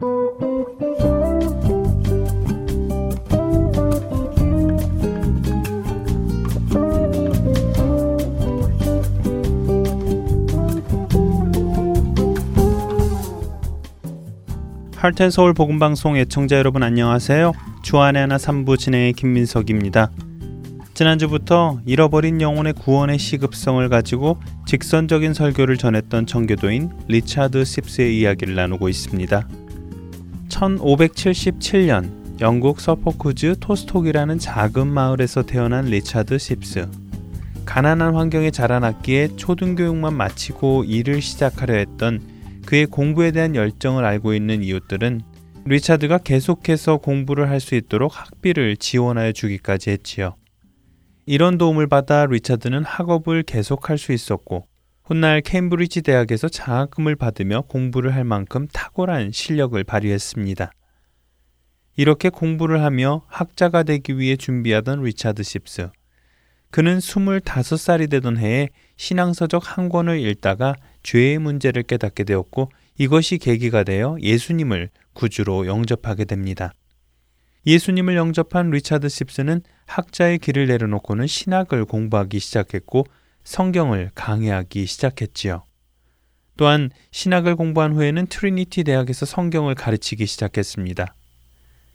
할텐 서울 복음 방송 애청자 여러분 안녕하세요. 주안의 하나 3부 진행의 김민석입니다. 지난주부터 잃어버린 영혼의 구원의 시급성을 가지고 직선적인 설교를 전했던 청교도인 리차드 십스의 이야기를 나누고 있습니다. 1577년 영국 서포크즈 토스톡이라는 작은 마을에서 태어난 리차드 십스. 가난한 환경에 자라났기에 초등교육만 마치고 일을 시작하려 했던 그의 공부에 대한 열정을 알고 있는 이웃들은 리차드가 계속해서 공부를 할 수 있도록 학비를 지원하여 주기까지 했지요. 이런 도움을 받아 리차드는 학업을 계속할 수 있었고 훗날 케임브리지 대학에서 장학금을 받으며 공부를 할 만큼 탁월한 실력을 발휘했습니다. 이렇게 공부를 하며 학자가 되기 위해 준비하던 리차드 십스. 그는 25살이 되던 해에 신앙서적 한 권을 읽다가 죄의 문제를 깨닫게 되었고 이것이 계기가 되어 예수님을 구주로 영접하게 됩니다. 예수님을 영접한 리차드 십스는 학자의 길을 내려놓고는 신학을 공부하기 시작했고 성경을 강의하기 시작했지요. 또한 신학을 공부한 후에는 트리니티 대학에서 성경을 가르치기 시작했습니다.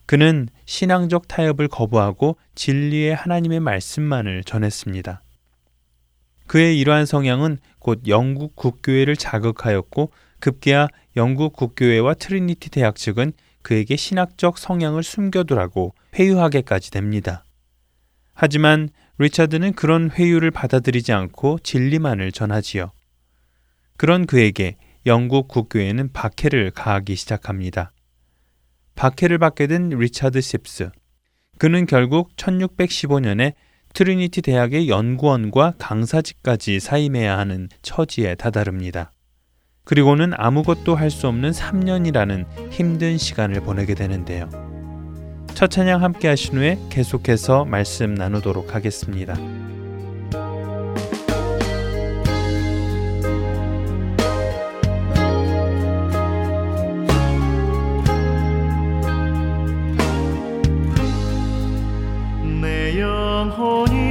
그는 신앙적 타협을 거부하고 진리의 하나님의 말씀만을 전했습니다. 그의 이러한 성향은 곧 영국 국교회를 자극하였고 급기야 영국 국교회와 트리니티 대학 측은 그에게 신학적 성향을 숨겨두라고 회유하게까지 됩니다. 하지만 리차드는 그런 회유를 받아들이지 않고 진리만을 전하지요. 그런 그에게 영국 국교회는 박해를 가하기 시작합니다. 박해를 받게 된 리차드 십스. 그는 결국 1615년에 트리니티 대학의 연구원과 강사직까지 사임해야 하는 처지에 다다릅니다. 그리고는 아무것도 할 수 없는 3년이라는 힘든 시간을 보내게 되는데요. 첫 찬양 함께 하신 후에 계속해서 말씀 나누도록 하겠습니다. 내 영혼이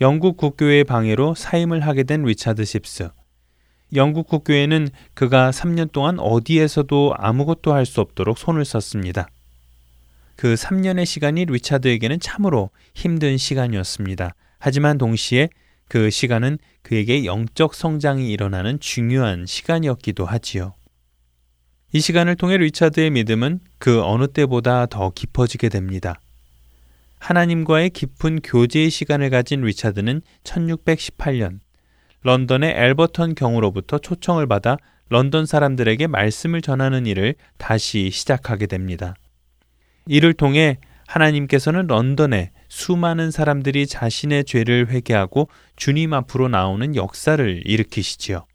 국 국교회의 방해로 사임을 하게 된 리차드 십스. 영국 국교회는 그가 3년 동안 어디에서도 아무것도 할 수 없도록 손을 썼습니다. 그 3년의 시간이 리차드에게는 참으로 힘든 시간이었습니다. 하지만 동시에 그 시간은 그에게 영적 성장이 일어나는 중요한 시간이었기도 하지요. 이 시간을 통해 리차드의 믿음은 그 어느 때보다 더 깊어지게 됩니다. 하나님과의 깊은 교제의 시간을 가진 리차드는 1618년 런던의 엘버턴 경으로부터 초청을 받아 런던 사람들에게 말씀을 전하는 일을 다시 시작하게 됩니다. 이를 통해 하나님께서는 런던에 수많은 사람들이 자신의 죄를 회개하고 주님 앞으로 나오는 역사를 일으키시지요.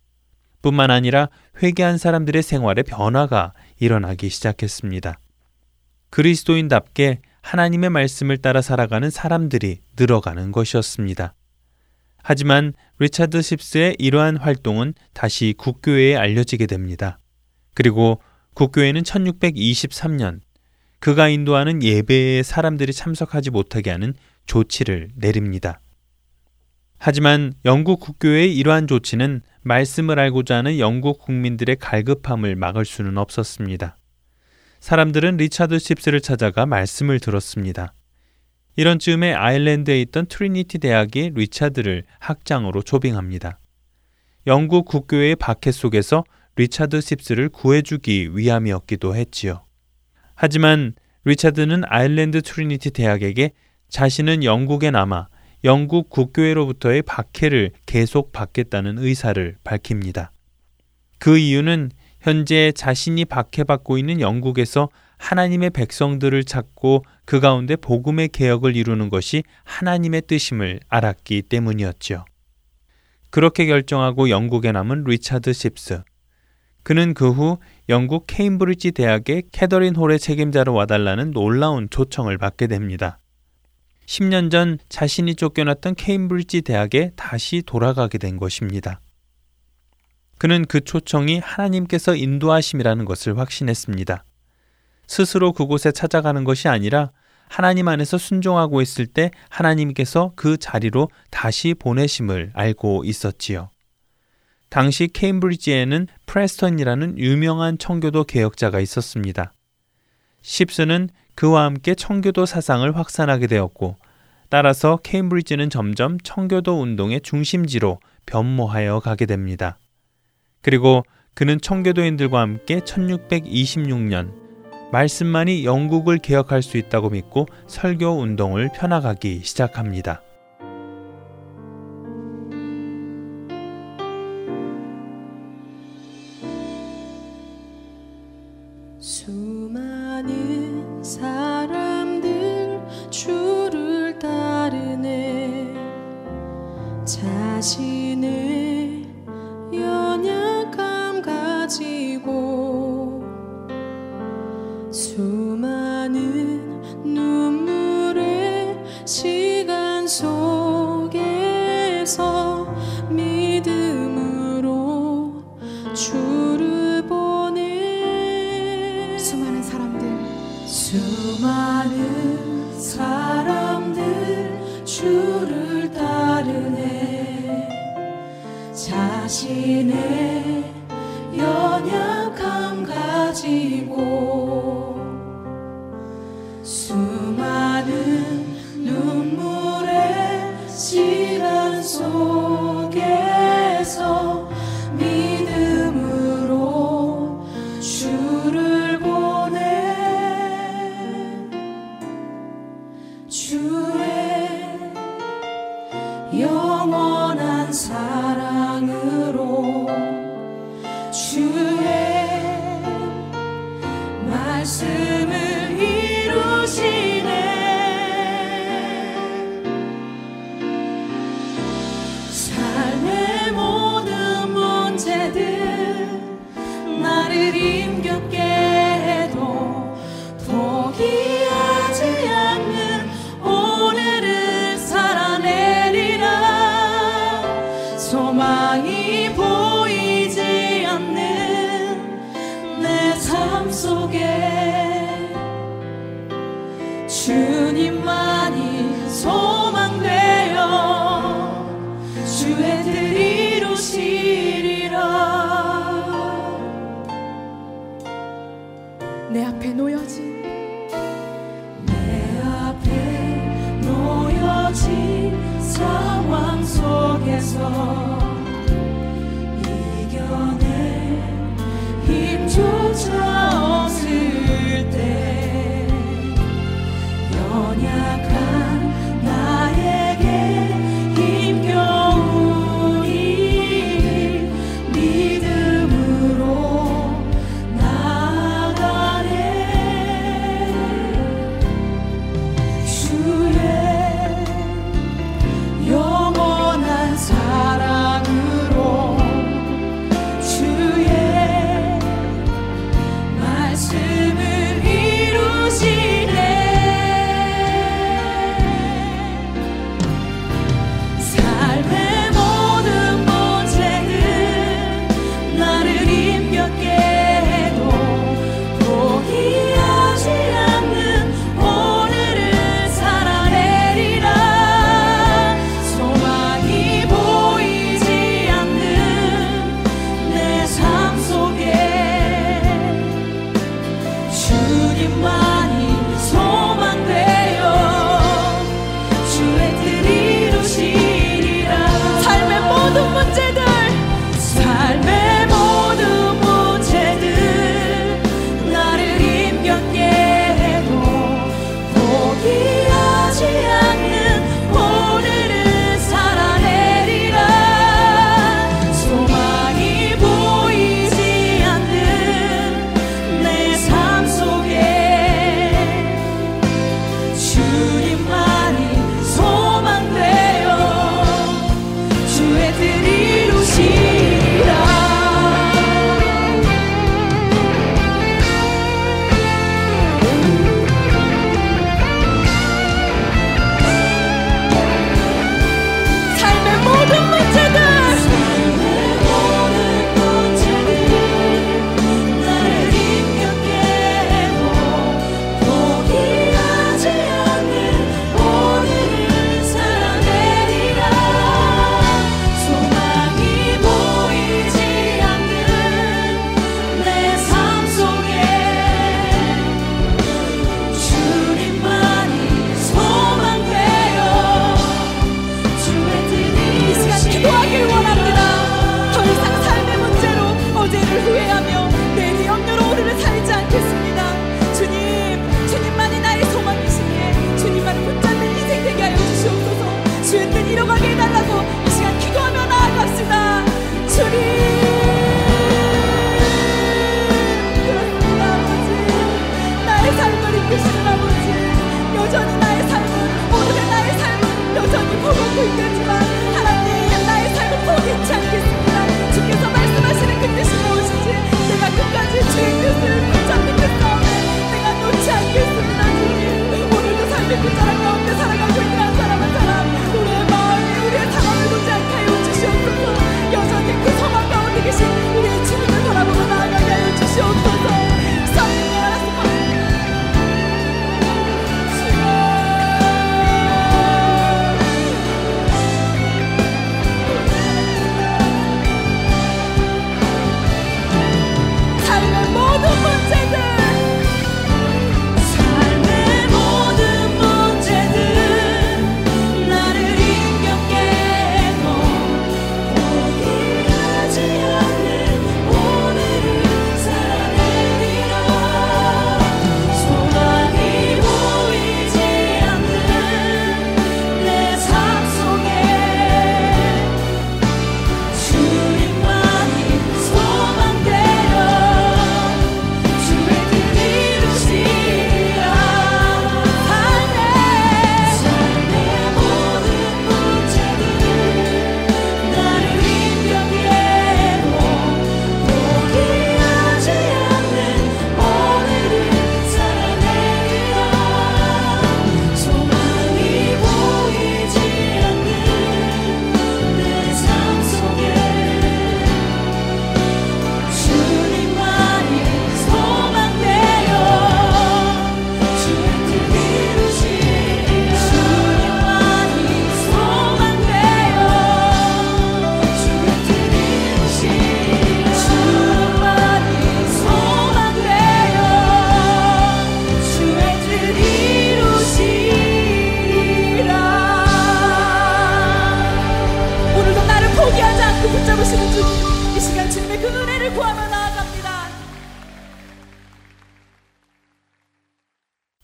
뿐만 아니라 회개한 사람들의 생활에 변화가 일어나기 시작했습니다. 그리스도인답게 하나님의 말씀을 따라 살아가는 사람들이 늘어가는 것이었습니다. 하지만 리차드 십스의 이러한 활동은 다시 국교회에 알려지게 됩니다. 그리고 국교회는 1623년 그가 인도하는 예배에 사람들이 참석하지 못하게 하는 조치를 내립니다. 하지만 영국 국교의 이러한 조치는 말씀을 알고자 하는 영국 국민들의 갈급함을 막을 수는 없었습니다. 사람들은 리차드 십스를 찾아가 말씀을 들었습니다. 이런 즈음에 아일랜드에 있던 트리니티 대학이 리차드를 학장으로 초빙합니다. 영국 국교의 박해 속에서 리차드 십스를 구해주기 위함이었기도 했지요. 하지만 리차드는 아일랜드 트리니티 대학에게 자신은 영국에 남아 영국 국교회로부터의 박해를 계속 받겠다는 의사를 밝힙니다. 그 이유는 현재 자신이 박해받고 있는 영국에서 하나님의 백성들을 찾고 그 가운데 복음의 개혁을 이루는 것이 하나님의 뜻임을 알았기 때문이었죠. 그렇게 결정하고 영국에 남은 리차드 십스. 그는 그 후 영국 케임브리지 대학의 캐더린 홀의 책임자로 와달라는 놀라운 초청을 받게 됩니다. 10년 전 자신이 쫓겨났던 케임브리지 대학에 다시 돌아가게 된 것입니다. 그는 그 초청이 하나님께서 인도하심이라는 것을 확신했습니다. 스스로 그곳에 찾아가는 것이 아니라 하나님 안에서 순종하고 있을 때 하나님께서 그 자리로 다시 보내심을 알고 있었지요. 당시 케임브리지에는 프레스턴이라는 유명한 청교도 개혁자가 있었습니다. 십스는 그와 함께 청교도 사상을 확산하게 되었고 따라서 케임브리지는 점점 청교도 운동의 중심지로 변모하여 가게 됩니다. 그리고 그는 청교도인들과 함께 1626년 말씀만이 영국을 개혁할 수 있다고 믿고 설교 운동을 펴나가기 시작합니다. 자신의 가지고 수많은 눈물의 시간 속에서 믿음으로 주를 보내. 수많은 사람들. 수많은 사람들 주를 따르네. 자신의 연약함 가지고 수많은 눈물의 시간 속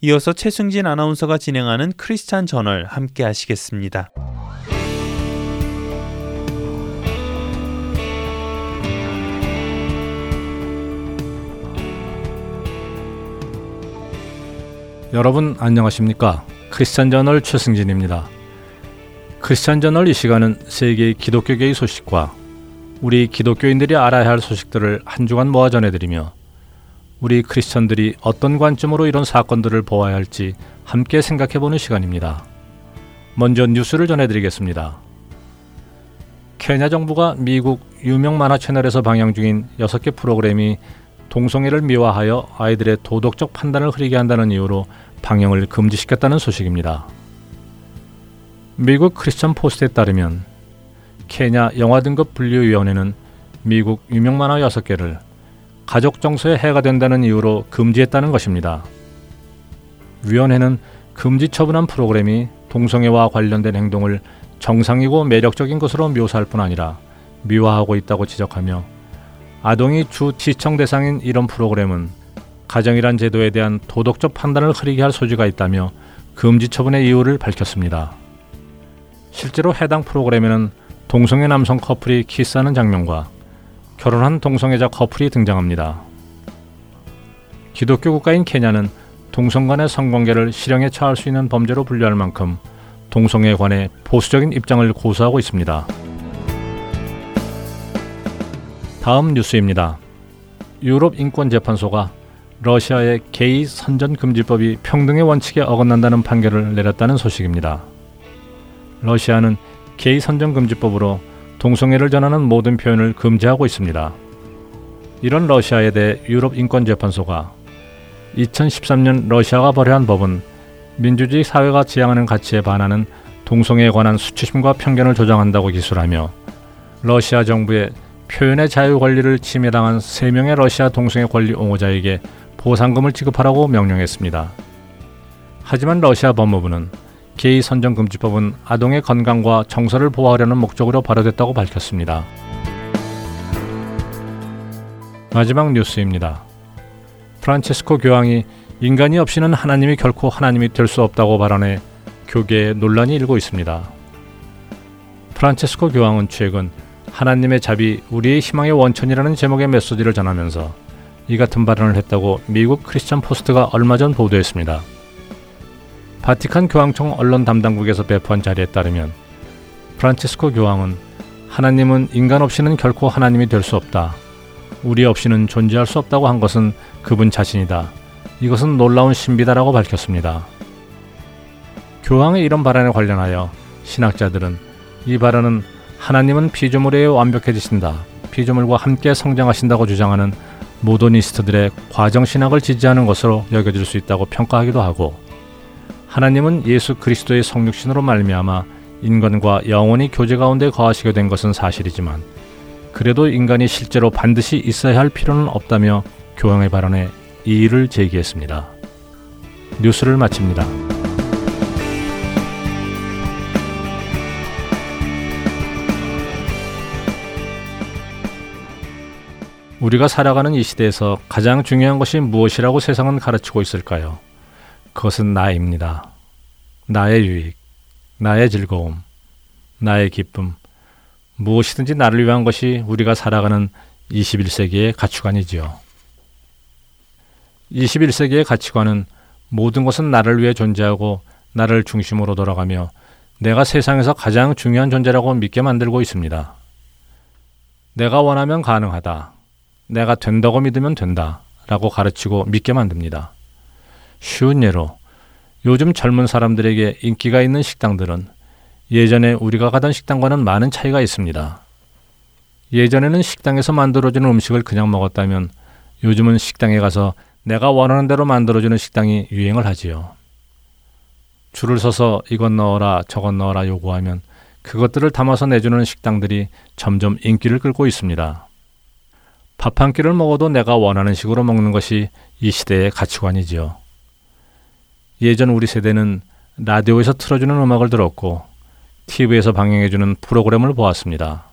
이어서 최승진 아나운서가 진행하는 크리스찬 저널 함께 하시겠습니다. 여러분 안녕하십니까? 크리스찬 저널 최승진입니다. 크리스찬 저널 이 시간은 세계의 기독교계의 소식과 우리 기독교인들이 알아야 할 소식들을 한 주간 모아 전해드리며 우리 크리스천들이 어떤 관점으로 이런 사건들을 보아야 할지 함께 생각해 보는 시간입니다. 먼저 뉴스를 전해드리겠습니다. 케냐 정부가 미국 유명 만화 채널에서 방영 중인 6개 프로그램이 동성애를 미화하여 아이들의 도덕적 판단을 흐리게 한다는 이유로 방영을 금지시켰다는 소식입니다. 미국 크리스천 포스트에 따르면 케냐 영화 등급 분류위원회는 미국 유명 만화 6개를 가족 정서에 해가 된다는 이유로 금지했다는 것입니다. 위원회는 금지 처분한 프로그램이 동성애와 관련된 행동을 정상이고 매력적인 것으로 묘사할 뿐 아니라 미화하고 있다고 지적하며 아동이 주 시청 대상인 이런 프로그램은 가정이란 제도에 대한 도덕적 판단을 흐리게 할 소지가 있다며 금지 처분의 이유를 밝혔습니다. 실제로 해당 프로그램에는 동성애 남성 커플이 키스하는 장면과 결혼한 동성애자 커플이 등장합니다. 기독교 국가인 케냐는 동성 간의 성관계를 실형에 처할 수 있는 범죄로 분류할 만큼 동성애에 관해 보수적인 입장을 고수하고 있습니다. 다음 뉴스입니다. 유럽 인권재판소가 러시아의 게이 선전 금지법이 평등의 원칙에 어긋난다는 판결을 내렸다는 소식입니다. 러시아는 게이 선전 금지법으로 동성애를 전하는 모든 표현을 금지하고 있습니다. 이런 러시아에 대해 유럽 인권재판소가 2013년 러시아가 발효한 법은 민주주의 사회가 지향하는 가치에 반하는 동성애에 관한 수치심과 편견을 조장한다고 기술하며 러시아 정부의 표현의 자유 권리를 침해당한 3명의 러시아 동성애 권리 옹호자에게 보상금을 지급하라고 명령했습니다. 하지만 러시아 법무부는 게이 선정금지법은 아동의 건강과 정서를 보호하려는 목적으로 발효됐다고 밝혔습니다. 마지막 뉴스입니다. 프란체스코 교황이 인간이 없이는 하나님이 결코 하나님이 될 수 없다고 발언해 교계에 논란이 일고 있습니다. 프란체스코 교황은 최근 하나님의 잡이 우리의 희망의 원천이라는 제목의 메시지를 전하면서 이 같은 발언을 했다고 미국 크리스천 포스트가 얼마 전 보도했습니다. 바티칸 교황청 언론 담당국에서 배포한 자리에 따르면 프란체스코 교황은 하나님은 인간 없이는 결코 하나님이 될 수 없다. 우리 없이는 존재할 수 없다고 한 것은 그분 자신이다. 이것은 놀라운 신비다라고 밝혔습니다. 교황의 이런 발언에 관련하여 신학자들은 이 발언은 하나님은 피조물에 완벽해지신다. 피조물과 함께 성장하신다고 주장하는 모더니스트들의 과정신학을 지지하는 것으로 여겨질 수 있다고 평가하기도 하고 하나님은 예수 그리스도의 성육신으로 말미암아 인간과 영원히 교제 가운데 거하시게 된 것은 사실이지만 그래도 인간이 실제로 반드시 있어야 할 필요는 없다며 교황의 발언에 이의를 제기했습니다. 뉴스를 마칩니다. 우리가 살아가는 이 시대에서 가장 중요한 것이 무엇이라고 세상은 가르치고 있을까요? 그것은 나입니다. 나의 유익, 나의 즐거움, 나의 기쁨, 무엇이든지 나를 위한 것이 우리가 살아가는 21세기의 가치관이지요. 21세기의 가치관은 모든 것은 나를 위해 존재하고 나를 중심으로 돌아가며 내가 세상에서 가장 중요한 존재라고 믿게 만들고 있습니다. 내가 원하면 가능하다. 내가 된다고 믿으면 된다. 라고 가르치고 믿게 만듭니다. 쉬운 예로 요즘 젊은 사람들에게 인기가 있는 식당들은 예전에 우리가 가던 식당과는 많은 차이가 있습니다. 예전에는 식당에서 만들어주는 음식을 그냥 먹었다면 요즘은 식당에 가서 내가 원하는 대로 만들어주는 식당이 유행을 하지요. 줄을 서서 이것 넣어라 저것 넣어라 요구하면 그것들을 담아서 내주는 식당들이 점점 인기를 끌고 있습니다. 밥 한 끼를 먹어도 내가 원하는 식으로 먹는 것이 이 시대의 가치관이지요. 예전 우리 세대는 라디오에서 틀어주는 음악을 들었고 TV에서 방영해주는 프로그램을 보았습니다.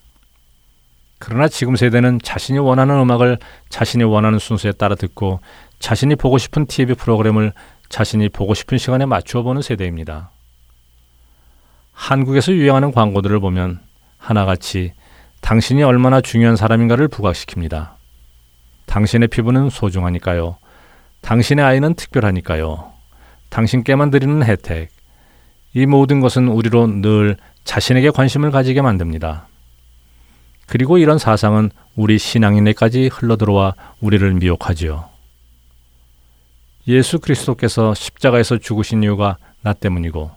그러나 지금 세대는 자신이 원하는 음악을 자신이 원하는 순서에 따라 듣고 자신이 보고 싶은 TV 프로그램을 자신이 보고 싶은 시간에 맞추어 보는 세대입니다. 한국에서 유행하는 광고들을 보면 하나같이 당신이 얼마나 중요한 사람인가를 부각시킵니다. 당신의 피부는 소중하니까요. 당신의 아이는 특별하니까요. 당신께만 드리는 혜택. 이 모든 것은 우리로 늘 자신에게 관심을 가지게 만듭니다. 그리고 이런 사상은 우리 신앙인에까지 흘러들어와 우리를 미혹하지요. 예수 그리스도께서 십자가에서 죽으신 이유가 나 때문이고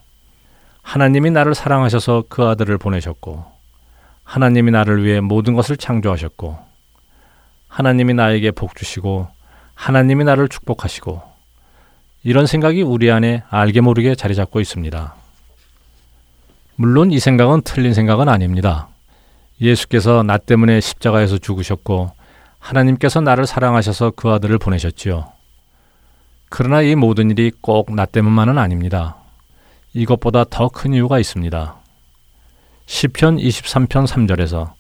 하나님이 나를 사랑하셔서 그 아들을 보내셨고 하나님이 나를 위해 모든 것을 창조하셨고 하나님이 나에게 복 주시고 하나님이 나를 축복하시고 이런 생각이 우리 안에 알게 모르게 자리 잡고 있습니다. 물론 이 생각은 틀린 생각은 아닙니다. 예수께서 나 때문에 십자가에서 죽으셨고 하나님께서 나를 사랑하셔서 그 아들을 보내셨지요. 그러나 이 모든 일이 꼭 나 때문만은 아닙니다. 이것보다 더 큰 이유가 있습니다. 시편 23편 3절에서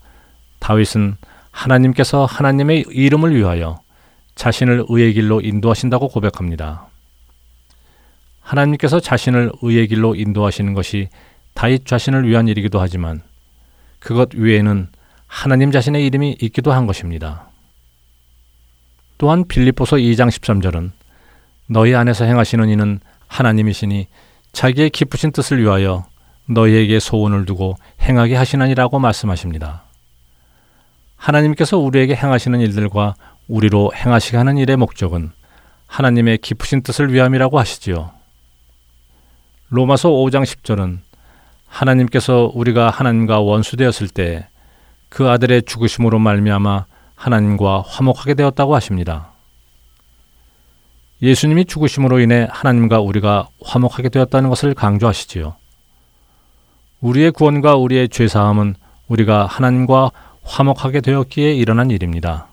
다윗은 하나님께서 하나님의 이름을 위하여 자신을 의의 길로 인도하신다고 고백합니다. 하나님께서 자신을 의의 길로 인도하시는 것이 다윗 자신을 위한 일이기도 하지만 그것 외에는 하나님 자신의 이름이 있기도 한 것입니다. 또한 빌립보서 2장 13절은 너희 안에서 행하시는 이는 하나님이시니 자기의 기쁘신 뜻을 위하여 너희에게 소원을 두고 행하게 하시느니라고 말씀하십니다. 하나님께서 우리에게 행하시는 일들과 우리로 행하시게 하는 일의 목적은 하나님의 기쁘신 뜻을 위함이라고 하시지요. 로마서 5장 10절은 하나님께서 우리가 하나님과 원수되었을 때 그 아들의 죽으심으로 말미암아 하나님과 화목하게 되었다고 하십니다. 예수님이 죽으심으로 인해 하나님과 우리가 화목하게 되었다는 것을 강조하시지요. 우리의 구원과 우리의 죄 사함은 우리가 하나님과 화목하게 되었기에 일어난 일입니다.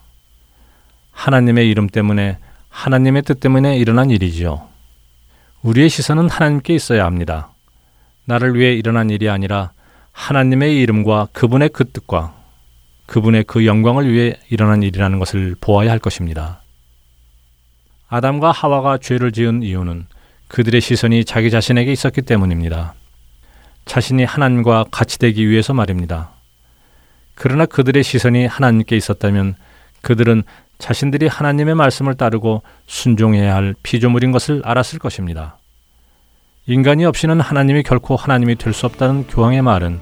하나님의 이름 때문에 하나님의 뜻 때문에 일어난 일이지요. 우리의 시선은 하나님께 있어야 합니다. 나를 위해 일어난 일이 아니라 하나님의 이름과 그분의 그 뜻과 그분의 그 영광을 위해 일어난 일이라는 것을 보아야 할 것입니다. 아담과 하와가 죄를 지은 이유는 그들의 시선이 자기 자신에게 있었기 때문입니다. 자신이 하나님과 같이 되기 위해서 말입니다. 그러나 그들의 시선이 하나님께 있었다면 그들은 자신들이 하나님의 말씀을 따르고 순종해야 할 피조물인 것을 알았을 것입니다. 인간이 없이는 하나님이 결코 하나님이 될 수 없다는 교황의 말은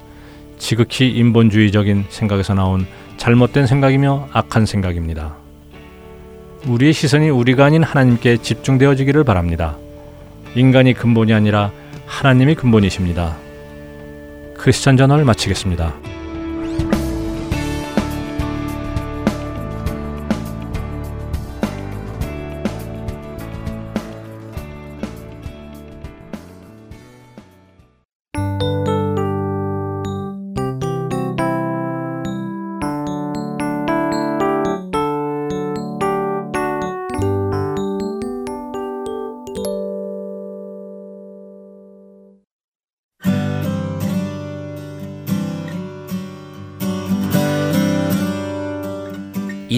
지극히 인본주의적인 생각에서 나온 잘못된 생각이며 악한 생각입니다. 우리의 시선이 우리가 아닌 하나님께 집중되어지기를 바랍니다. 인간이 근본이 아니라 하나님이 근본이십니다. 크리스천 전을 마치겠습니다.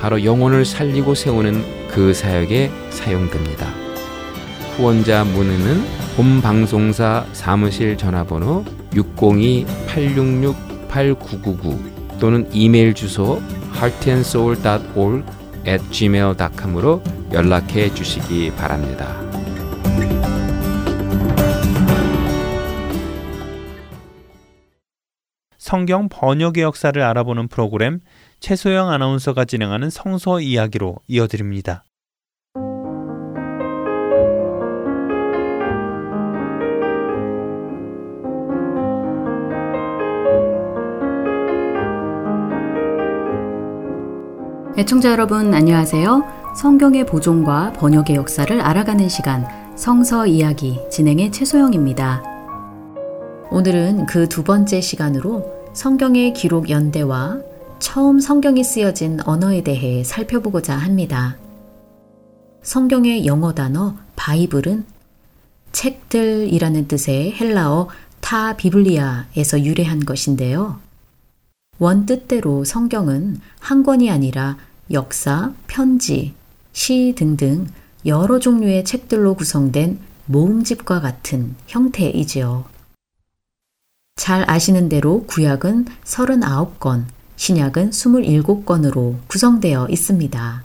바로 영혼을 살리고 세우는 그 사역에 사용됩니다. 후원자 문의는 본 방송사 사무실 전화번호 602-866-8999 또는 이메일 주소 heartandsoul.org at gmail.com으로 연락해 주시기 바랍니다. 성경 번역의 역사를 알아보는 프로그램 최소영 아나운서가 진행하는 성서 이야기로 이어드립니다. 애청자 여러분 안녕하세요. 성경의 보존과 번역의 역사를 알아가는 시간 성서 이야기 진행의 최소영입니다. 오늘은 그 두 번째 시간으로 성경의 기록 연대와 처음 성경이 쓰여진 언어에 대해 살펴보고자 합니다. 성경의 영어 단어 바이블은 책들이라는 뜻의 헬라어 타 비블리아에서 유래한 것인데요. 원 뜻대로 성경은 한 권이 아니라 역사, 편지, 시 등등 여러 종류의 책들로 구성된 모음집과 같은 형태이지요. 잘 아시는 대로 구약은 39권, 신약은 27권으로 구성되어 있습니다.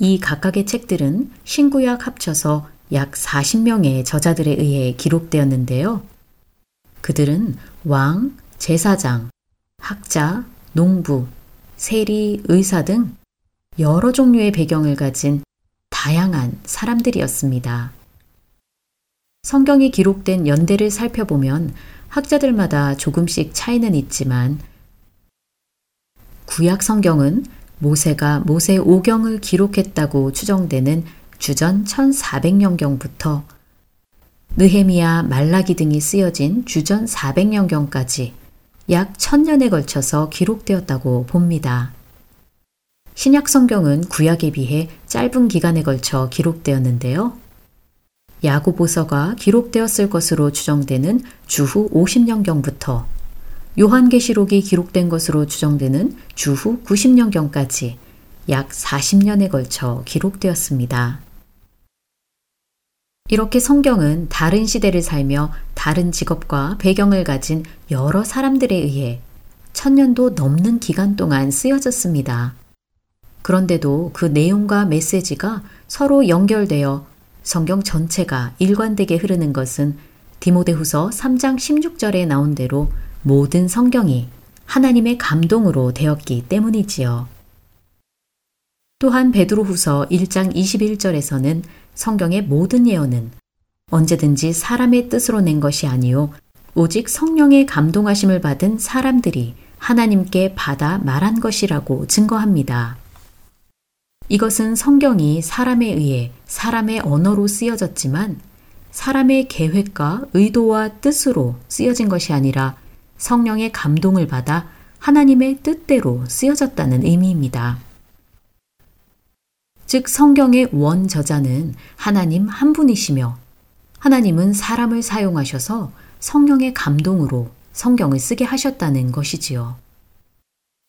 이 각각의 책들은 신구약 합쳐서 약 40명의 저자들에 의해 기록되었는데요. 그들은 왕, 제사장, 학자, 농부, 세리, 의사 등 여러 종류의 배경을 가진 다양한 사람들이었습니다. 성경이 기록된 연대를 살펴보면 학자들마다 조금씩 차이는 있지만 구약 성경은 모세가 모세 오경을 기록했다고 추정되는 주전 1400년경부터 느헤미야, 말라기 등이 쓰여진 주전 400년경까지 약 천년에 걸쳐서 기록되었다고 봅니다. 신약 성경은 구약에 비해 짧은 기간에 걸쳐 기록되었는데요. 야고보서가 기록되었을 것으로 추정되는 주후 50년경부터 요한계시록이 기록된 것으로 추정되는 주후 90년경까지 약 40년에 걸쳐 기록되었습니다. 이렇게 성경은 다른 시대를 살며 다른 직업과 배경을 가진 여러 사람들에 의해 천년도 넘는 기간 동안 쓰여졌습니다. 그런데도 그 내용과 메시지가 서로 연결되어 성경 전체가 일관되게 흐르는 것은 디모데후서 3장 16절에 나온 대로 모든 성경이 하나님의 감동으로 되었기 때문이지요. 또한 베드로후서 1장 21절에서는 성경의 모든 예언은 언제든지 사람의 뜻으로 낸 것이 아니요 오직 성령의 감동하심을 받은 사람들이 하나님께 받아 말한 것이라고 증거합니다. 이것은 성경이 사람에 의해 사람의 언어로 쓰여졌지만 사람의 계획과 의도와 뜻으로 쓰여진 것이 아니라 성령의 감동을 받아 하나님의 뜻대로 쓰여졌다는 의미입니다. 즉 성경의 원 저자는 하나님 한 분이시며 하나님은 사람을 사용하셔서 성령의 감동으로 성경을 쓰게 하셨다는 것이지요.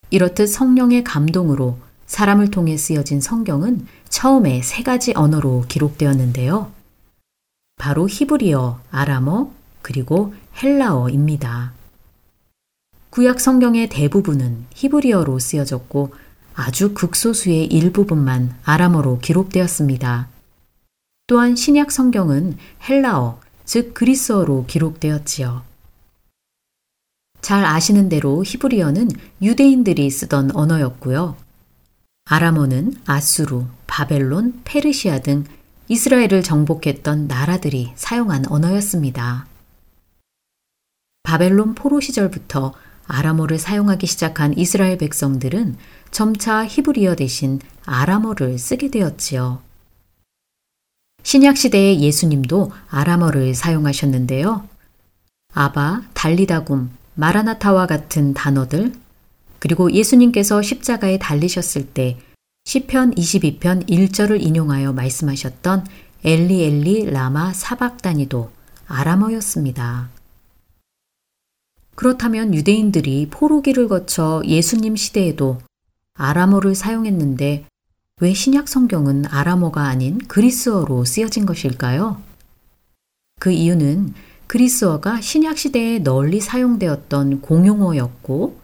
이렇듯 성령의 감동으로 사람을 통해 쓰여진 성경은 처음에 세 가지 언어로 기록되었는데요. 바로 히브리어, 아람어, 그리고 헬라어입니다. 구약 성경의 대부분은 히브리어로 쓰여졌고 아주 극소수의 일부분만 아람어로 기록되었습니다. 또한 신약 성경은 헬라어, 즉 그리스어로 기록되었지요. 잘 아시는 대로 히브리어는 유대인들이 쓰던 언어였고요. 아람어는 아수르, 바벨론, 페르시아 등 이스라엘을 정복했던 나라들이 사용한 언어였습니다. 바벨론 포로 시절부터 아람어를 사용하기 시작한 이스라엘 백성들은 점차 히브리어 대신 아람어를 쓰게 되었지요. 신약 시대의 예수님도 아람어를 사용하셨는데요. 아바, 달리다굼, 마라나타와 같은 단어들, 그리고 예수님께서 십자가에 달리셨을 때 시편 22편 1절을 인용하여 말씀하셨던 엘리 엘리 라마 사박다니도 아람어였습니다. 그렇다면 유대인들이 포로기를 거쳐 예수님 시대에도 아람어를 사용했는데 왜 신약 성경은 아람어가 아닌 그리스어로 쓰여진 것일까요? 그 이유는 그리스어가 신약 시대에 널리 사용되었던 공용어였고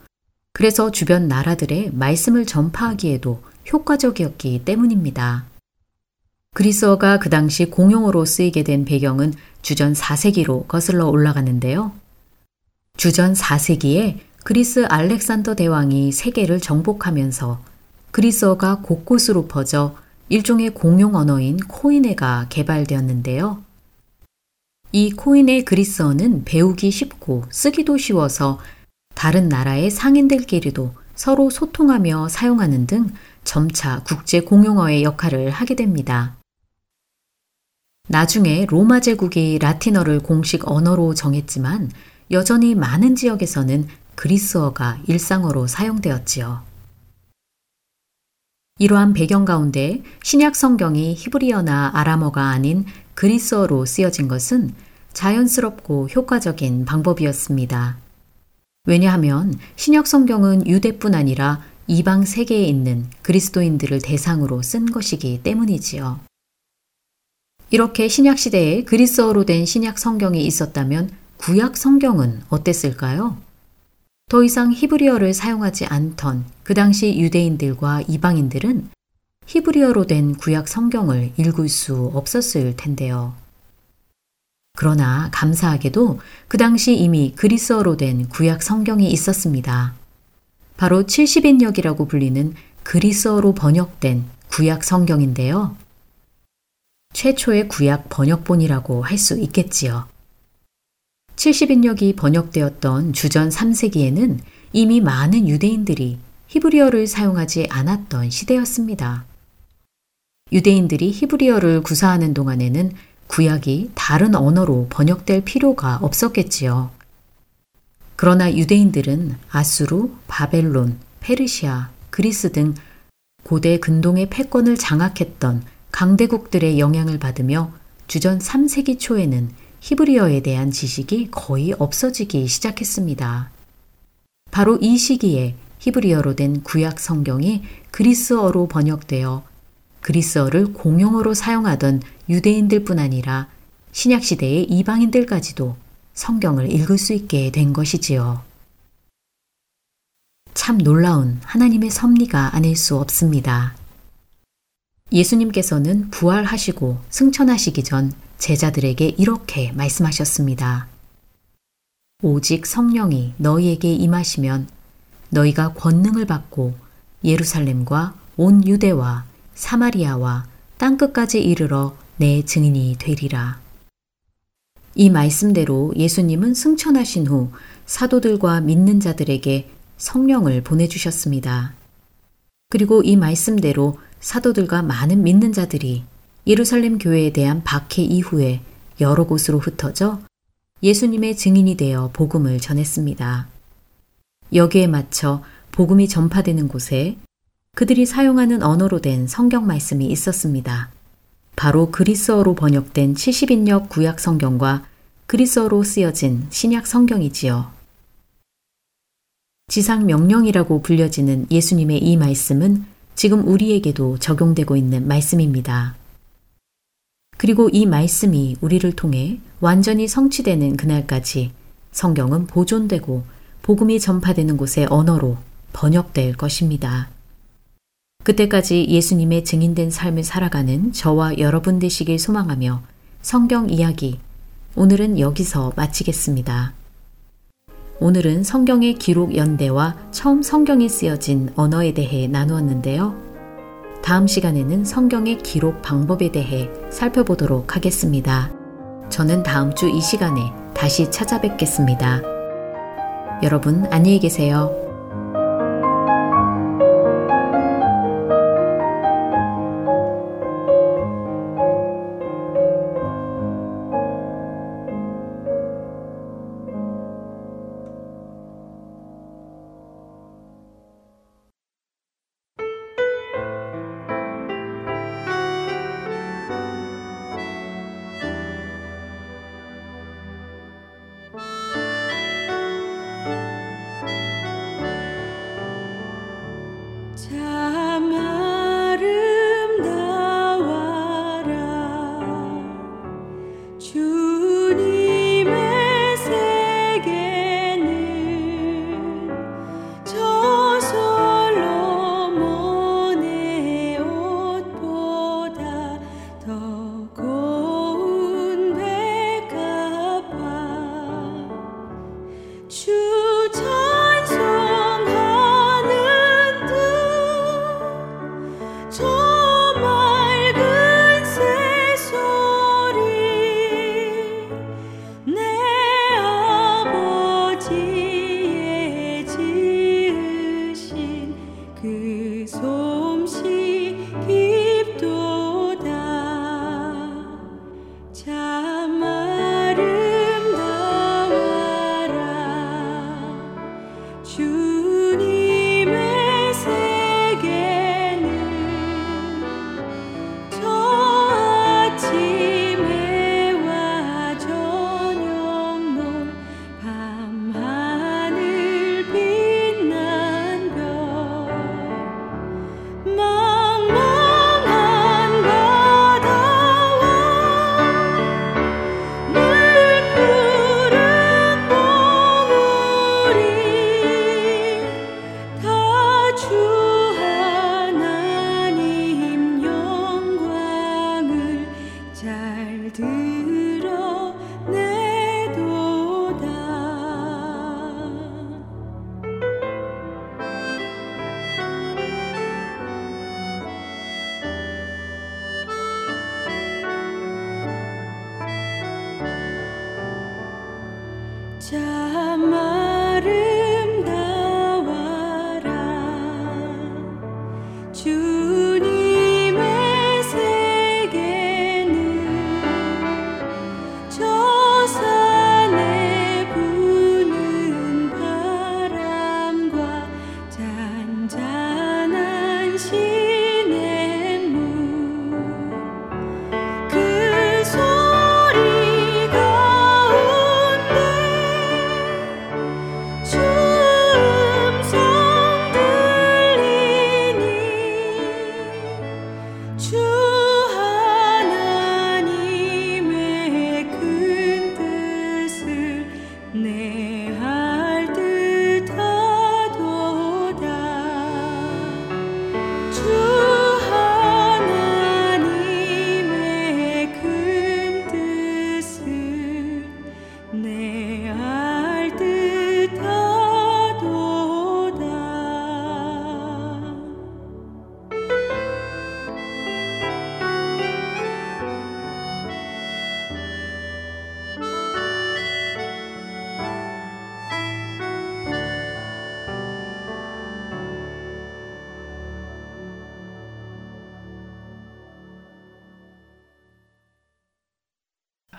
그래서 주변 나라들의 말씀을 전파하기에도 효과적이었기 때문입니다. 그리스어가 그 당시 공용어로 쓰이게 된 배경은 주전 4세기로 거슬러 올라가는데요. 주전 4세기에 그리스 알렉산더 대왕이 세계를 정복하면서 그리스어가 곳곳으로 퍼져 일종의 공용 언어인 코인에가 개발되었는데요. 이 코인의 그리스어는 배우기 쉽고 쓰기도 쉬워서 다른 나라의 상인들끼리도 서로 소통하며 사용하는 등 점차 국제 공용어의 역할을 하게 됩니다. 나중에 로마 제국이 라틴어를 공식 언어로 정했지만 여전히 많은 지역에서는 그리스어가 일상어로 사용되었지요. 이러한 배경 가운데 신약 성경이 히브리어나 아람어가 아닌 그리스어로 쓰여진 것은 자연스럽고 효과적인 방법이었습니다. 왜냐하면 신약 성경은 유대뿐 아니라 이방 세계에 있는 그리스도인들을 대상으로 쓴 것이기 때문이지요. 이렇게 신약 시대에 그리스어로 된 신약 성경이 있었다면 구약 성경은 어땠을까요? 더 이상 히브리어를 사용하지 않던 그 당시 유대인들과 이방인들은 히브리어로 된 구약 성경을 읽을 수 없었을 텐데요. 그러나 감사하게도 그 당시 이미 그리스어로 된 구약 성경이 있었습니다. 바로 70인역이라고 불리는 그리스어로 번역된 구약 성경인데요. 최초의 구약 번역본이라고 할 수 있겠지요. 70인역이 번역되었던 주전 3세기에는 이미 많은 유대인들이 히브리어를 사용하지 않았던 시대였습니다. 유대인들이 히브리어를 구사하는 동안에는 구약이 다른 언어로 번역될 필요가 없었겠지요. 그러나 유대인들은 아수르, 바벨론, 페르시아, 그리스 등 고대 근동의 패권을 장악했던 강대국들의 영향을 받으며 주전 3세기 초에는 히브리어에 대한 지식이 거의 없어지기 시작했습니다. 바로 이 시기에 히브리어로 된 구약 성경이 그리스어로 번역되어 그리스어를 공용어로 사용하던 유대인들뿐 아니라 신약 시대의 이방인들까지도 성경을 읽을 수 있게 된 것이지요. 참 놀라운 하나님의 섭리가 아닐 수 없습니다. 예수님께서는 부활하시고 승천하시기 전 제자들에게 이렇게 말씀하셨습니다. 오직 성령이 너희에게 임하시면 너희가 권능을 받고 예루살렘과 온 유대와 사마리아와 땅끝까지 이르러 내 증인이 되리라. 이 말씀대로 예수님은 승천하신 후 사도들과 믿는 자들에게 성령을 보내주셨습니다. 그리고 이 말씀대로 사도들과 많은 믿는 자들이 예루살렘 교회에 대한 박해 이후에 여러 곳으로 흩어져 예수님의 증인이 되어 복음을 전했습니다. 여기에 맞춰 복음이 전파되는 곳에 그들이 사용하는 언어로 된 성경 말씀이 있었습니다. 바로 그리스어로 번역된 70인역 구약 성경과 그리스어로 쓰여진 신약 성경이지요. 지상 명령이라고 불려지는 예수님의 이 말씀은 지금 우리에게도 적용되고 있는 말씀입니다. 그리고 이 말씀이 우리를 통해 완전히 성취되는 그날까지 성경은 보존되고 복음이 전파되는 곳의 언어로 번역될 것입니다. 그때까지 예수님의 증인된 삶을 살아가는 저와 여러분 되시길 소망하며 성경 이야기 오늘은 여기서 마치겠습니다. 오늘은 성경의 기록 연대와 처음 성경이 쓰여진 언어에 대해 나누었는데요. 다음 시간에는 성경의 기록 방법에 대해 살펴보도록 하겠습니다. 저는 다음 주 이 시간에 다시 찾아뵙겠습니다. 여러분 안녕히 계세요. Tell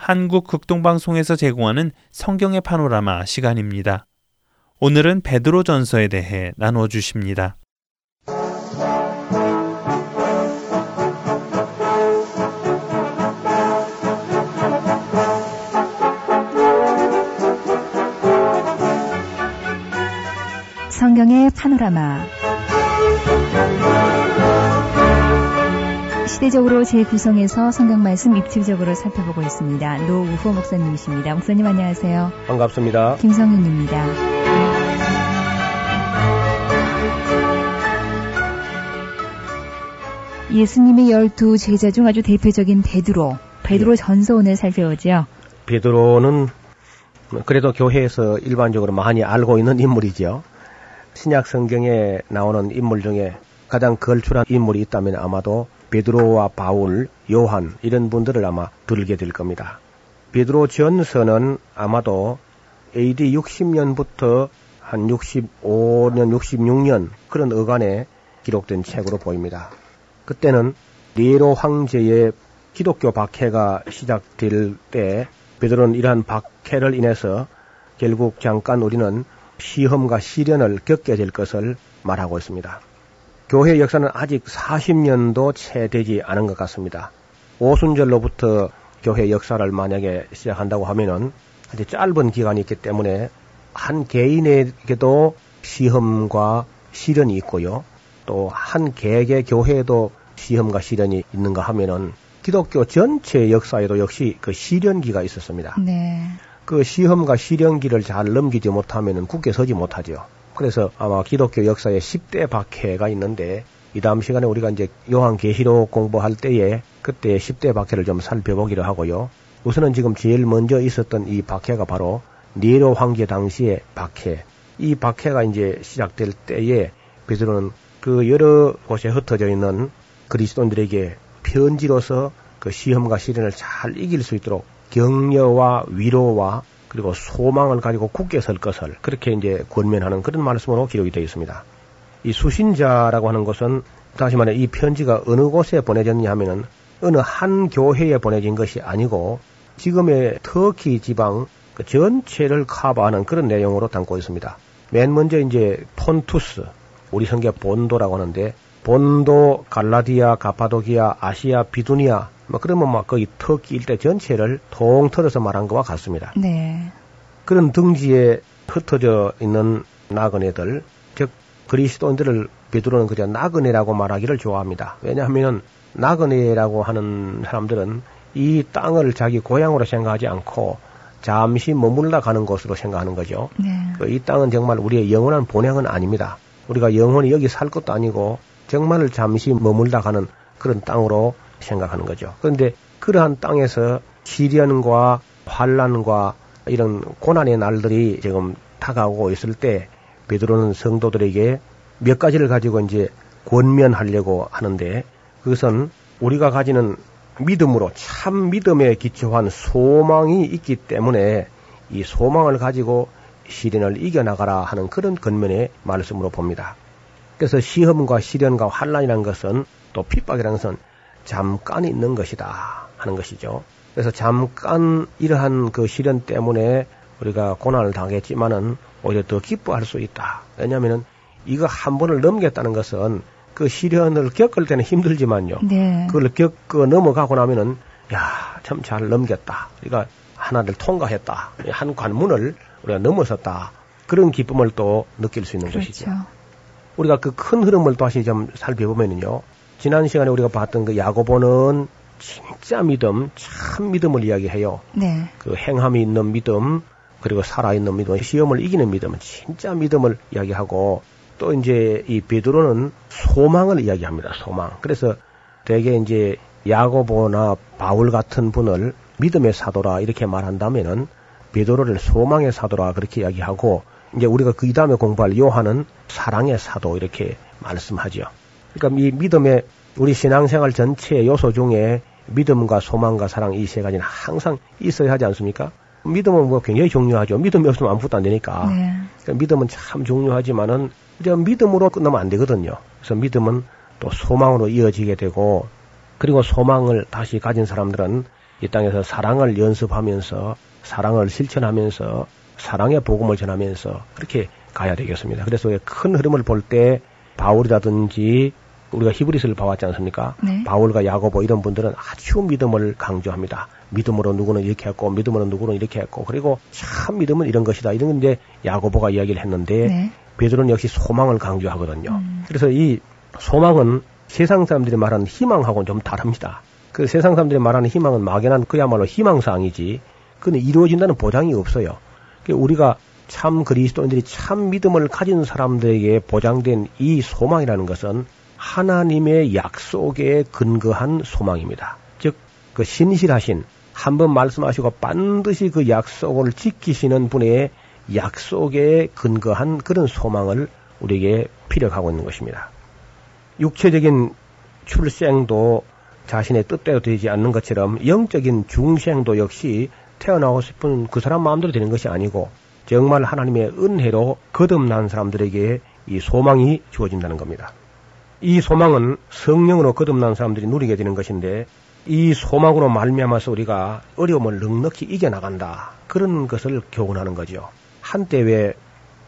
한국 극동방송에서 제공하는 성경의 파노라마 시간입니다. 오늘은 베드로 전서에 대해 나누어 주십니다. 성경의 파노라마 시대적으로 재구성해서 성경 말씀 입체적으로 살펴보고 있습니다. 노우호 목사님이십니다. 목사님 안녕하세요. 반갑습니다. 김성윤입니다. 예수님의 열두 제자 중 아주 대표적인 베드로, 베드로 전서 오늘 살펴보죠. 베드로는 그래도 교회에서 일반적으로 많이 알고 있는 인물이죠. 신약 성경에 나오는 인물 중에 가장 걸출한 인물이 있다면 아마도 베드로와 바울, 요한 이런 분들을 아마 들게 될 겁니다. 베드로 전서는 아마도 AD 60년부터 한 65년, 66년 그런 어간에 기록된 책으로 보입니다. 그때는 네로 황제의 기독교 박해가 시작될 때 베드로는 이러한 박해를 인해서 결국 잠깐 우리는 시험과 시련을 겪게 될 것을 말하고 있습니다. 교회 역사는 아직 40년도 채 되지 않은 것 같습니다. 오순절로부터 교회 역사를 만약에 시작한다고 하면은 아주 짧은 기간이 있기 때문에 한 개인에게도 시험과 시련이 있고요. 또 한 개개 교회에도 시험과 시련이 있는가 하면은 기독교 전체 역사에도 역시 그 시련기가 있었습니다. 네. 그 시험과 시련기를 잘 넘기지 못하면은 굳게 서지 못하죠. 그래서 아마 기독교 역사에 10대 박해가 있는데 이 다음 시간에 우리가 이제 요한 계시록 공부할 때에 그때 10대 박해를 좀 살펴보기로 하고요. 우선은 지금 제일 먼저 있었던 이 박해가 바로 네로 황제 당시의 박해. 이 박해가 이제 시작될 때에 베드로는 그 여러 곳에 흩어져 있는 그리스도인들에게 편지로서 그 시험과 시련을 잘 이길 수 있도록 격려와 위로와 그리고 소망을 가지고 굳게 설 것을 그렇게 이제 권면하는 그런 말씀으로 기록이 되어 있습니다. 이 수신자라고 하는 것은 다시 말해 이 편지가 어느 곳에 보내졌냐 하면은 어느 한 교회에 보내진 것이 아니고 지금의 터키 지방 그 전체를 커버하는 그런 내용으로 담고 있습니다. 맨 먼저 이제 폰투스, 우리 성경 본도라고 하는데 본도, 갈라디아, 가파도기아, 아시아, 비두니아 뭐 그러면 막 거의 터키 일대 전체를 통틀어서 말한 것과 같습니다. 네. 그런 등지에 흩어져 있는 나그네들, 즉 그리스도인들을 베드로는 그저 나그네라고 말하기를 좋아합니다. 왜냐하면 나그네라고 하는 사람들은 이 땅을 자기 고향으로 생각하지 않고 잠시 머물러 가는 곳으로 생각하는 거죠. 네. 그이 땅은 정말 우리의 영원한 본향은 아닙니다. 우리가 영원히 여기 살 것도 아니고 정말 잠시 머물다 가는 그런 땅으로 생각하는 거죠. 그런데 그러한 땅에서 시련과 환란과 이런 고난의 날들이 지금 다가오고 있을 때 베드로는 성도들에게 몇 가지를 가지고 이제 권면하려고 하는데 그것은 우리가 가지는 믿음으로 참 믿음에 기초한 소망이 있기 때문에 이 소망을 가지고 시련을 이겨나가라 하는 그런 근면의 말씀으로 봅니다. 그래서 시험과 시련과 환란이라는 것은 또 핍박이라는 것은 잠깐 있는 것이다 하는 것이죠. 그래서 잠깐 이러한 그 시련 때문에 우리가 고난을 당했지만은 오히려 더 기뻐할 수 있다. 왜냐하면은 이거 한 번을 넘겼다는 것은 그 시련을 겪을 때는 힘들지만요. 네. 그걸 겪어 넘어가고 나면은 야 참 잘 넘겼다. 우리가 하나를 통과했다. 한 관문을 우리가 넘어섰다. 그런 기쁨을 또 느낄 수 있는 것이죠. 그렇죠. 우리가 그 큰 흐름을 다시 좀 살펴보면은요. 지난 시간에 우리가 봤던 그 야고보는 진짜 믿음, 참 믿음을 이야기해요. 네. 그 행함이 있는 믿음, 그리고 살아있는 믿음, 시험을 이기는 믿음, 진짜 믿음을 이야기하고 또 이제 이 베드로는 소망을 이야기합니다. 소망. 그래서 대개 이제 야고보나 바울 같은 분을 믿음의 사도라 이렇게 말한다면은 베드로를 소망의 사도라 그렇게 이야기하고 이제 우리가 그 다음에 공부할 요한은 사랑의 사도 이렇게 말씀하죠. 그러니까 이 믿음의 우리 신앙생활 전체의 요소 중에 믿음과 소망과 사랑 이 세 가지는 항상 있어야 하지 않습니까? 믿음은 뭐 굉장히 중요하죠. 믿음이 없으면 아무것도 안 되니까. 네. 그러니까 믿음은 참 중요하지만은 이제 믿음으로 끝나면 안 되거든요. 그래서 믿음은 또 소망으로 이어지게 되고 그리고 소망을 다시 가진 사람들은 이 땅에서 사랑을 연습하면서 사랑을 실천하면서 사랑의 복음을 전하면서 그렇게 가야 되겠습니다. 그래서 큰 흐름을 볼 때 바울이라든지 우리가 히브리스를 봐왔지 않습니까? 네. 바울과 야고보 이런 분들은 아주 믿음을 강조합니다. 믿음으로 누구는 이렇게 했고 믿음으로 누구는 이렇게 했고 그리고 참 믿음은 이런 것이다. 이런 건 이제 야고보가 이야기를 했는데 네. 베드로는 역시 소망을 강조하거든요. 음. 그래서 이 소망은 세상 사람들이 말하는 희망하고는 좀 다릅니다. 그 세상 사람들이 말하는 희망은 막연한 그야말로 희망사항이지 그는 이루어진다는 보장이 없어요. 그 우리가 참 그리스도인들이 참 믿음을 가진 사람들에게 보장된 이 소망이라는 것은 하나님의 약속에 근거한 소망입니다. 즉, 그 신실하신 한 번 말씀하시고 반드시 그 약속을 지키시는 분의 약속에 근거한 그런 소망을 우리에게 피력하고 있는 것입니다. 육체적인 출생도 자신의 뜻대로 되지 않는 것처럼 영적인 중생도 역시 태어나고 싶은 그 사람 마음대로 되는 것이 아니고 정말 하나님의 은혜로 거듭난 사람들에게 이 소망이 주어진다는 겁니다. 이 소망은 성령으로 거듭난 사람들이 누리게 되는 것인데 이 소망으로 말미암아서 우리가 어려움을 넉넉히 이겨나간다. 그런 것을 교훈하는 거죠. 한때 왜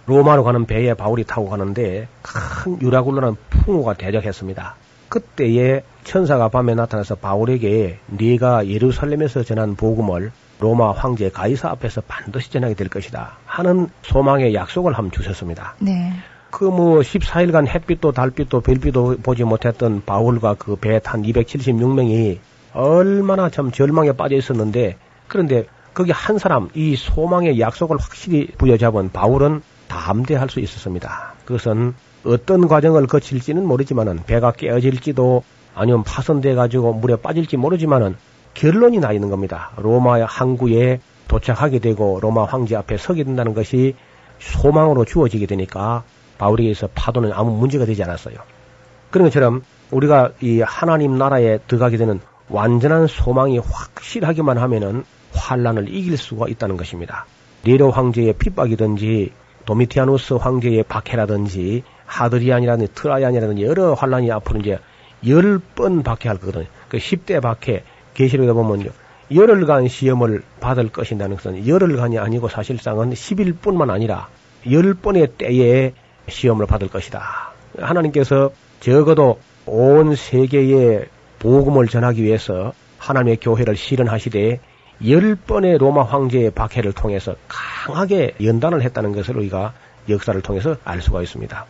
로마로 가는 배에 바울이 타고 가는데 큰 유라굴로라는 풍우가 대적했습니다. 그때에 천사가 밤에 나타나서 바울에게 네가 예루살렘에서 전한 복음을 로마 황제 가이사 앞에서 반드시 전하게 될 것이다 하는 소망의 약속을 함 주셨습니다. 네. 그 뭐 14일간 햇빛도 달빛도 별빛도 보지 못했던 바울과 그 배에 탄 276명이 얼마나 참 절망에 빠져 있었는데 그런데 거기 한 사람 이 소망의 약속을 확실히 부여잡은 바울은 담대할 수 있었습니다. 그것은 어떤 과정을 거칠지는 모르지만은 배가 깨어질지도 아니면 파손돼 가지고 물에 빠질지 모르지만은 결론이 나 있는 겁니다. 로마 항구에 도착하게 되고 로마 황제 앞에 서게 된다는 것이 소망으로 주어지게 되니까 바울에게서 파도는 아무 문제가 되지 않았어요. 그런 것처럼 우리가 이 하나님 나라에 들어가게 되는 완전한 소망이 확실하기만 하면은 환란을 이길 수가 있다는 것입니다. 네로 황제의 핍박이든지 도미티아누스 황제의 박해라든지 하드리안이라든지 트라이안이라든지 여러 환란이 앞으로 이제 열 번 박해할 거거든요. 그 10대 박해 계시록에 보면요. 열흘간 시험을 받을 것이라는 것은 열흘간이 아니고 사실상은 10일뿐만 아니라 열 번의 때에 시험을 받을 것이다. 하나님께서 적어도 온 세계에 복음을 전하기 위해서 하나님의 교회를 실현하시되 열 번의 로마 황제의 박해를 통해서 강하게 연단을 했다는 것을 우리가 역사를 통해서 알 수가 있습니다.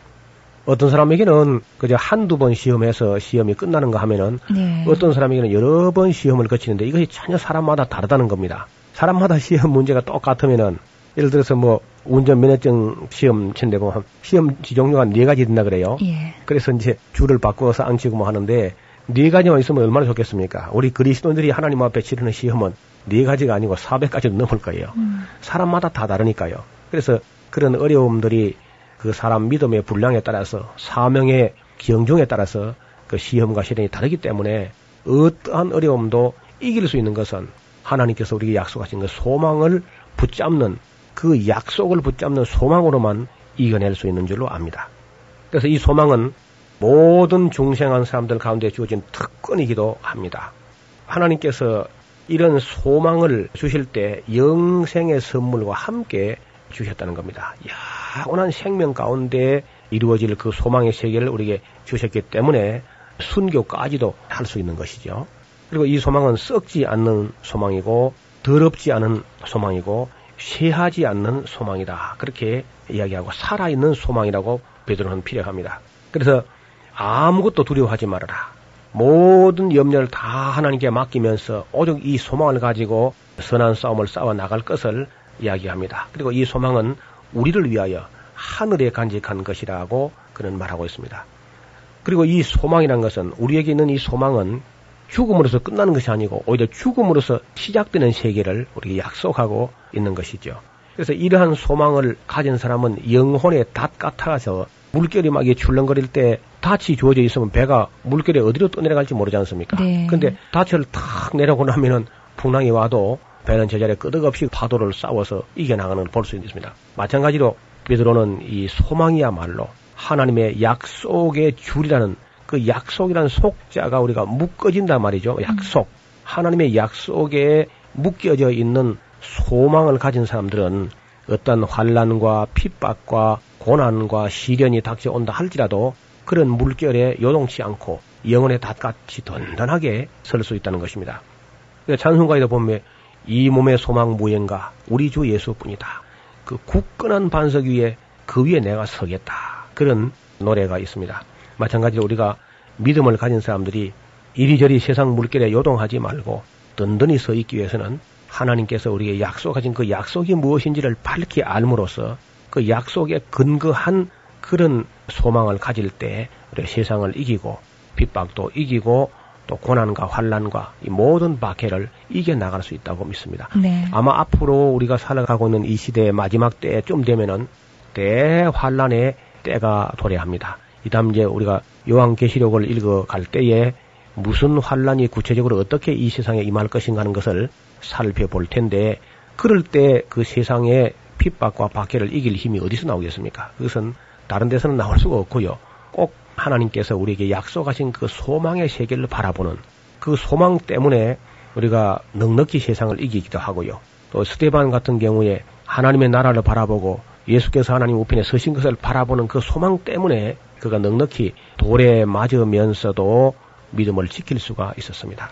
어떤 사람에게는 그저 한두 번 시험해서 시험이 끝나는가 하면은 네. 어떤 사람에게는 여러 번 시험을 거치는데 이것이 전혀 사람마다 다르다는 겁니다. 사람마다 시험 문제가 똑같으면은 예를 들어서 뭐 운전 면허증 시험 친데 보면 시험 종류가 네 가지 된다 그래요. 예. 그래서 이제 줄을 바꾸어서 앉히고 뭐 하는데 네 가지만 있으면 얼마나 좋겠습니까? 우리 그리스도인들이 하나님 앞에 치르는 시험은 네 가지가 아니고 400가지도 넘을 거예요. 음. 사람마다 다 다르니까요. 그래서 그런 어려움들이 그 사람 믿음의 분량에 따라서 사명의 경중에 따라서 그 시험과 시련이 다르기 때문에 어떠한 어려움도 이길 수 있는 것은 하나님께서 우리에게 약속하신 그 소망을 붙잡는 그 약속을 붙잡는 소망으로만 이겨낼 수 있는 줄로 압니다. 그래서 이 소망은 모든 중생한 사람들 가운데 주어진 특권이기도 합니다. 하나님께서 이런 소망을 주실 때 영생의 선물과 함께 주셨다는 겁니다. 영원한 생명 가운데 이루어질 그 소망의 세계를 우리에게 주셨기 때문에 순교까지도 할 수 있는 것이죠. 그리고 이 소망은 썩지 않는 소망이고 더럽지 않은 소망이고 쇠하지 않는 소망이다. 그렇게 이야기하고 살아있는 소망이라고 베드로는 피력합니다. 그래서 아무것도 두려워하지 말아라. 모든 염려를 다 하나님께 맡기면서 오직 이 소망을 가지고 선한 싸움을 싸워 나갈 것을 이야기합니다. 그리고 이 소망은 우리를 위하여 하늘에 간직한 것이라고 그는 말하고 있습니다. 그리고 이 소망이란 것은 우리에게 있는 이 소망은 죽음으로서 끝나는 것이 아니고 오히려 죽음으로서 시작되는 세계를 우리에게 약속하고 있는 것이죠. 그래서 이러한 소망을 가진 사람은 영혼의 닷 같아서 물결이 막 이게 출렁거릴 때 닻이 주어져 있으면 배가 물결에 어디로 떠내려갈지 모르지 않습니까? 네. 근데 닻을 탁 내려고 나면은 풍랑이 와도 배는 제자리에 끄덕없이 파도를 싸워서 이겨나가는 걸 볼 수 있습니다. 마찬가지로 베드로는 이 소망이야말로 하나님의 약속의 줄이라는 그 약속이라는 속자가 우리가 묶어진단 말이죠. 약속. 하나님의 약속에 묶여져 있는 소망을 가진 사람들은 어떤 환란과 핍박과 고난과 시련이 닥쳐온다 할지라도 그런 물결에 요동치 않고 영혼의 닷같이 든든하게 설 수 있다는 것입니다. 찬송가에도 보면 이 몸의 소망 무언가 우리 주 예수뿐이다. 그 굳건한 반석 위에 그 위에 내가 서겠다. 그런 노래가 있습니다. 마찬가지로 우리가 믿음을 가진 사람들이 이리저리 세상 물결에 요동하지 말고 든든히 서 있기 위해서는 하나님께서 우리에게 약속하신 그 약속이 무엇인지를 밝히 알므로써 그 약속에 근거한 그런 소망을 가질 때 우리 세상을 이기고 핍박도 이기고 또 고난과 환란과 이 모든 박해를 이겨 나갈 수 있다고 믿습니다. 네. 아마 앞으로 우리가 살아가고 있는 이 시대의 마지막 때쯤 되면은 대환란의 때가 도래합니다. 이 다음 이제 우리가 요한계시록을 읽어갈 때에 무슨 환란이 구체적으로 어떻게 이 세상에 임할 것인가 하는 것을 살펴볼 텐데 그럴 때 그 세상의 핍박과 박해를 이길 힘이 어디서 나오겠습니까? 그것은 다른 데서는 나올 수가 없고요. 꼭 하나님께서 우리에게 약속하신 그 소망의 세계를 바라보는 그 소망 때문에 우리가 넉넉히 세상을 이기기도 하고요. 또 스테반 같은 경우에 하나님의 나라를 바라보고 예수께서 하나님 우편에 서신 것을 바라보는 그 소망 때문에 그가 넉넉히 돌에 맞으면서도 믿음을 지킬 수가 있었습니다.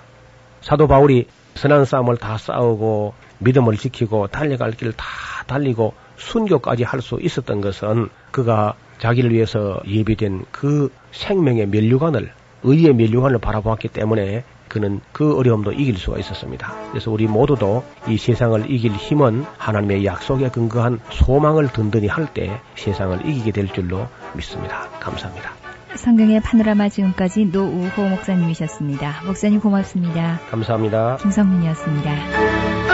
사도 바울이 선한 싸움을 다 싸우고 믿음을 지키고 달려갈 길 다 달리고 순교까지 할 수 있었던 것은 그가 자기를 위해서 예비된 그 생명의 면류관을 의의 면류관을 바라보았기 때문에 그는 그 어려움도 이길 수가 있었습니다. 그래서 우리 모두도 이 세상을 이길 힘은 하나님의 약속에 근거한 소망을 든든히 할 때 세상을 이기게 될 줄로 믿습니다. 감사합니다. 성경의 파노라마 지금까지 노우호 목사님이셨습니다. 목사님 고맙습니다. 감사합니다. 김성민이었습니다.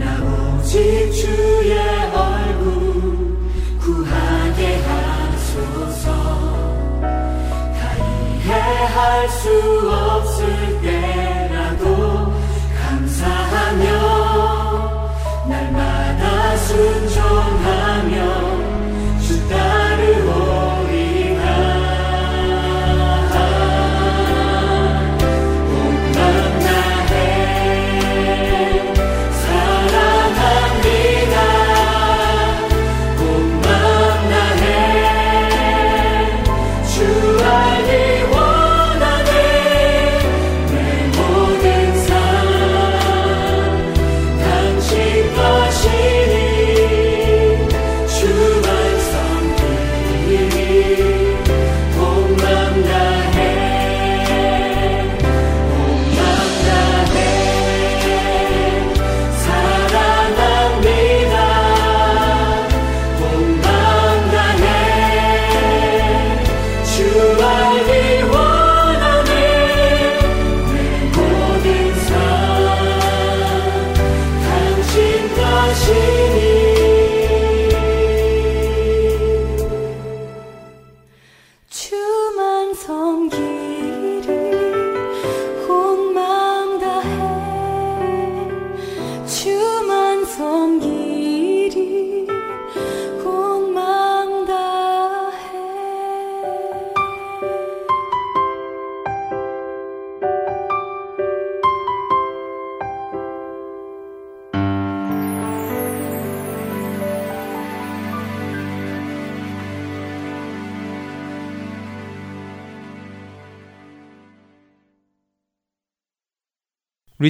나 오직 주의 얼굴 구하게 하소서. 다 이해할 수 없을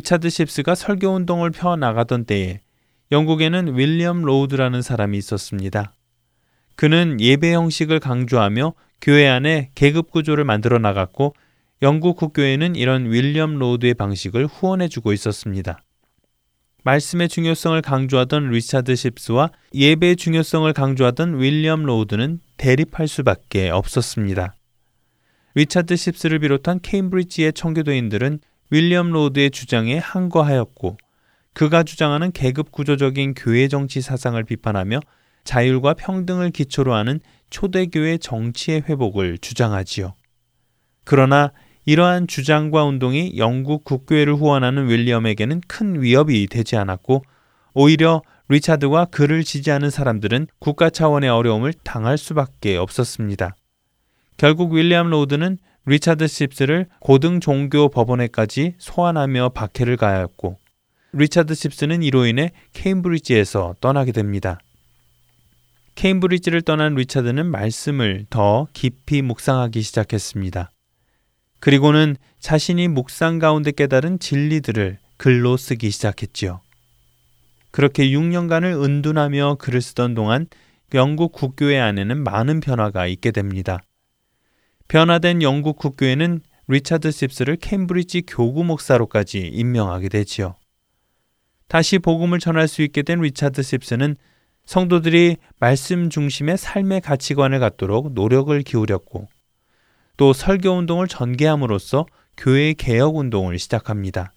리차드 십스가 설교 운동을 펴 나가던 때에 영국에는 윌리엄 로우드라는 사람이 있었습니다. 그는 예배 형식을 강조하며 교회 안에 계급 구조를 만들어 나갔고 영국 국교회는 이런 윌리엄 로우드의 방식을 후원해 주고 있었습니다. 말씀의 중요성을 강조하던 리차드 십스와 예배의 중요성을 강조하던 윌리엄 로우드는 대립할 수밖에 없었습니다. 리차드 십스를 비롯한 케임브리지의 청교도인들은 윌리엄 로드의 주장에 항거하였고 그가 주장하는 계급 구조적인 교회 정치 사상을 비판하며 자율과 평등을 기초로 하는 초대교회 정치의 회복을 주장하지요. 그러나 이러한 주장과 운동이 영국 국교회를 후원하는 윌리엄에게는 큰 위협이 되지 않았고 오히려 리차드와 그를 지지하는 사람들은 국가 차원의 어려움을 당할 수밖에 없었습니다. 결국 윌리엄 로드는 리차드 십스를 고등 종교 법원에까지 소환하며 박해를 가하였고 리차드 십스는 이로 인해 케임브리지에서 떠나게 됩니다. 케임브리지를 떠난 리차드는 말씀을 더 깊이 묵상하기 시작했습니다. 그리고는 자신이 묵상 가운데 깨달은 진리들을 글로 쓰기 시작했지요. 그렇게 6년간을 은둔하며 글을 쓰던 동안 영국 국교회 안에는 많은 변화가 있게 됩니다. 변화된 영국 국교회는 리차드 십스를 캠브리지 교구 목사로까지 임명하게 되지요. 다시 복음을 전할 수 있게 된 리차드 십스는 성도들이 말씀 중심의 삶의 가치관을 갖도록 노력을 기울였고 또 설교 운동을 전개함으로써 교회 개혁 운동을 시작합니다.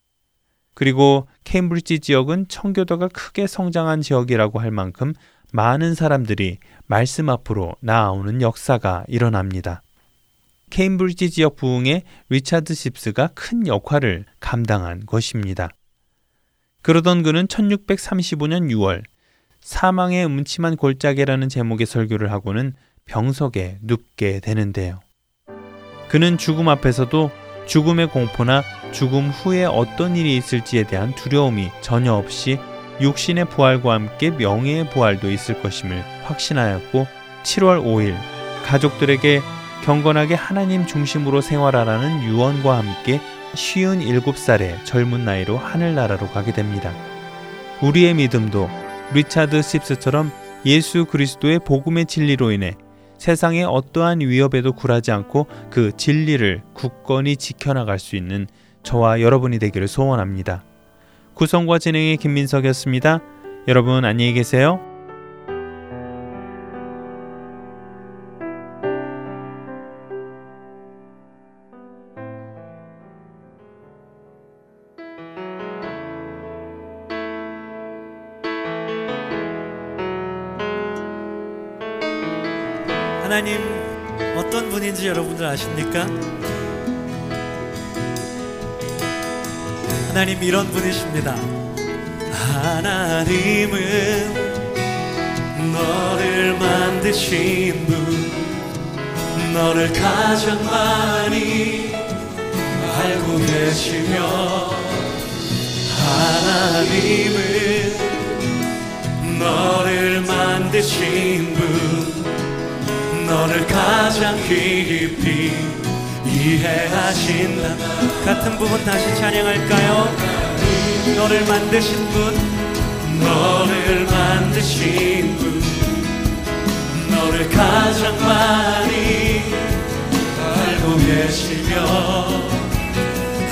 그리고 캠브리지 지역은 청교도가 크게 성장한 지역이라고 할 만큼 많은 사람들이 말씀 앞으로 나아오는 역사가 일어납니다. 케임브리지 지역 부흥에 리차드 십스가 큰 역할을 감당한 것입니다. 그러던 그는 1635년 6월 사망의 음침한 골짜기라는 제목의 설교를 하고는 병석에 눕게 되는데요. 그는 죽음 앞에서도 죽음의 공포나 죽음 후에 어떤 일이 있을지에 대한 두려움이 전혀 없이 육신의 부활과 함께 명예의 부활도 있을 것임을 확신하였고 7월 5일 가족들에게 경건하게 하나님 중심으로 생활하라는 유언과 함께 쉬운 일곱 살의 젊은 나이로 하늘나라로 가게 됩니다. 우리의 믿음도 리차드 십스처럼 예수 그리스도의 복음의 진리로 인해 세상의 어떠한 위협에도 굴하지 않고 그 진리를 굳건히 지켜나갈 수 있는 저와 여러분이 되기를 소원합니다. 구성과 진행의 김민석이었습니다. 여러분 안녕히 계세요. 아십니까? 하나님 이런 분이십니다. 하나님은 너를 만드신 분, 너를 가장 많이 알고 계시며, 하나님은 너를 만드신 분, 너를 가장 깊이 이해하신다 같은 부분 다시 찬양할까요? 너를 만드신 분. 너를 만드신 분. 너를 가장 많이 알고 계시며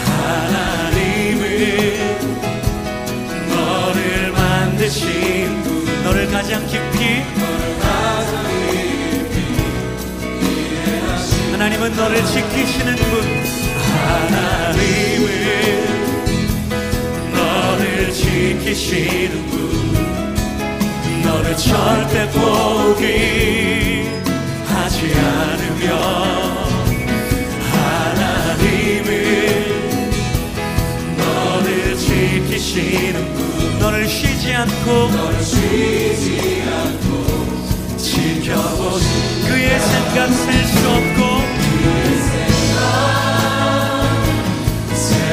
하나님은 너를 만드신 분. 너를 가장 깊이 하나님은 너를 지키시는 분. 하나님은 너를 지키시는 분. 너를 절대 포기 하지 않으며 하나님은 너를 지키시는 분. 너를 쉬지 않고 너를 쉬지 않고 지켜보신 그의 생각 셀수 없고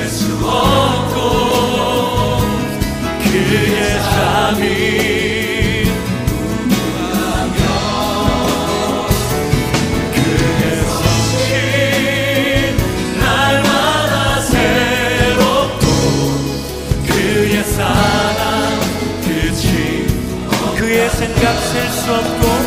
수 없고 그의 자비 무하며 그의 성신 날마다 새롭고 그의 사랑 끝이 그의 생각 셀 수 없고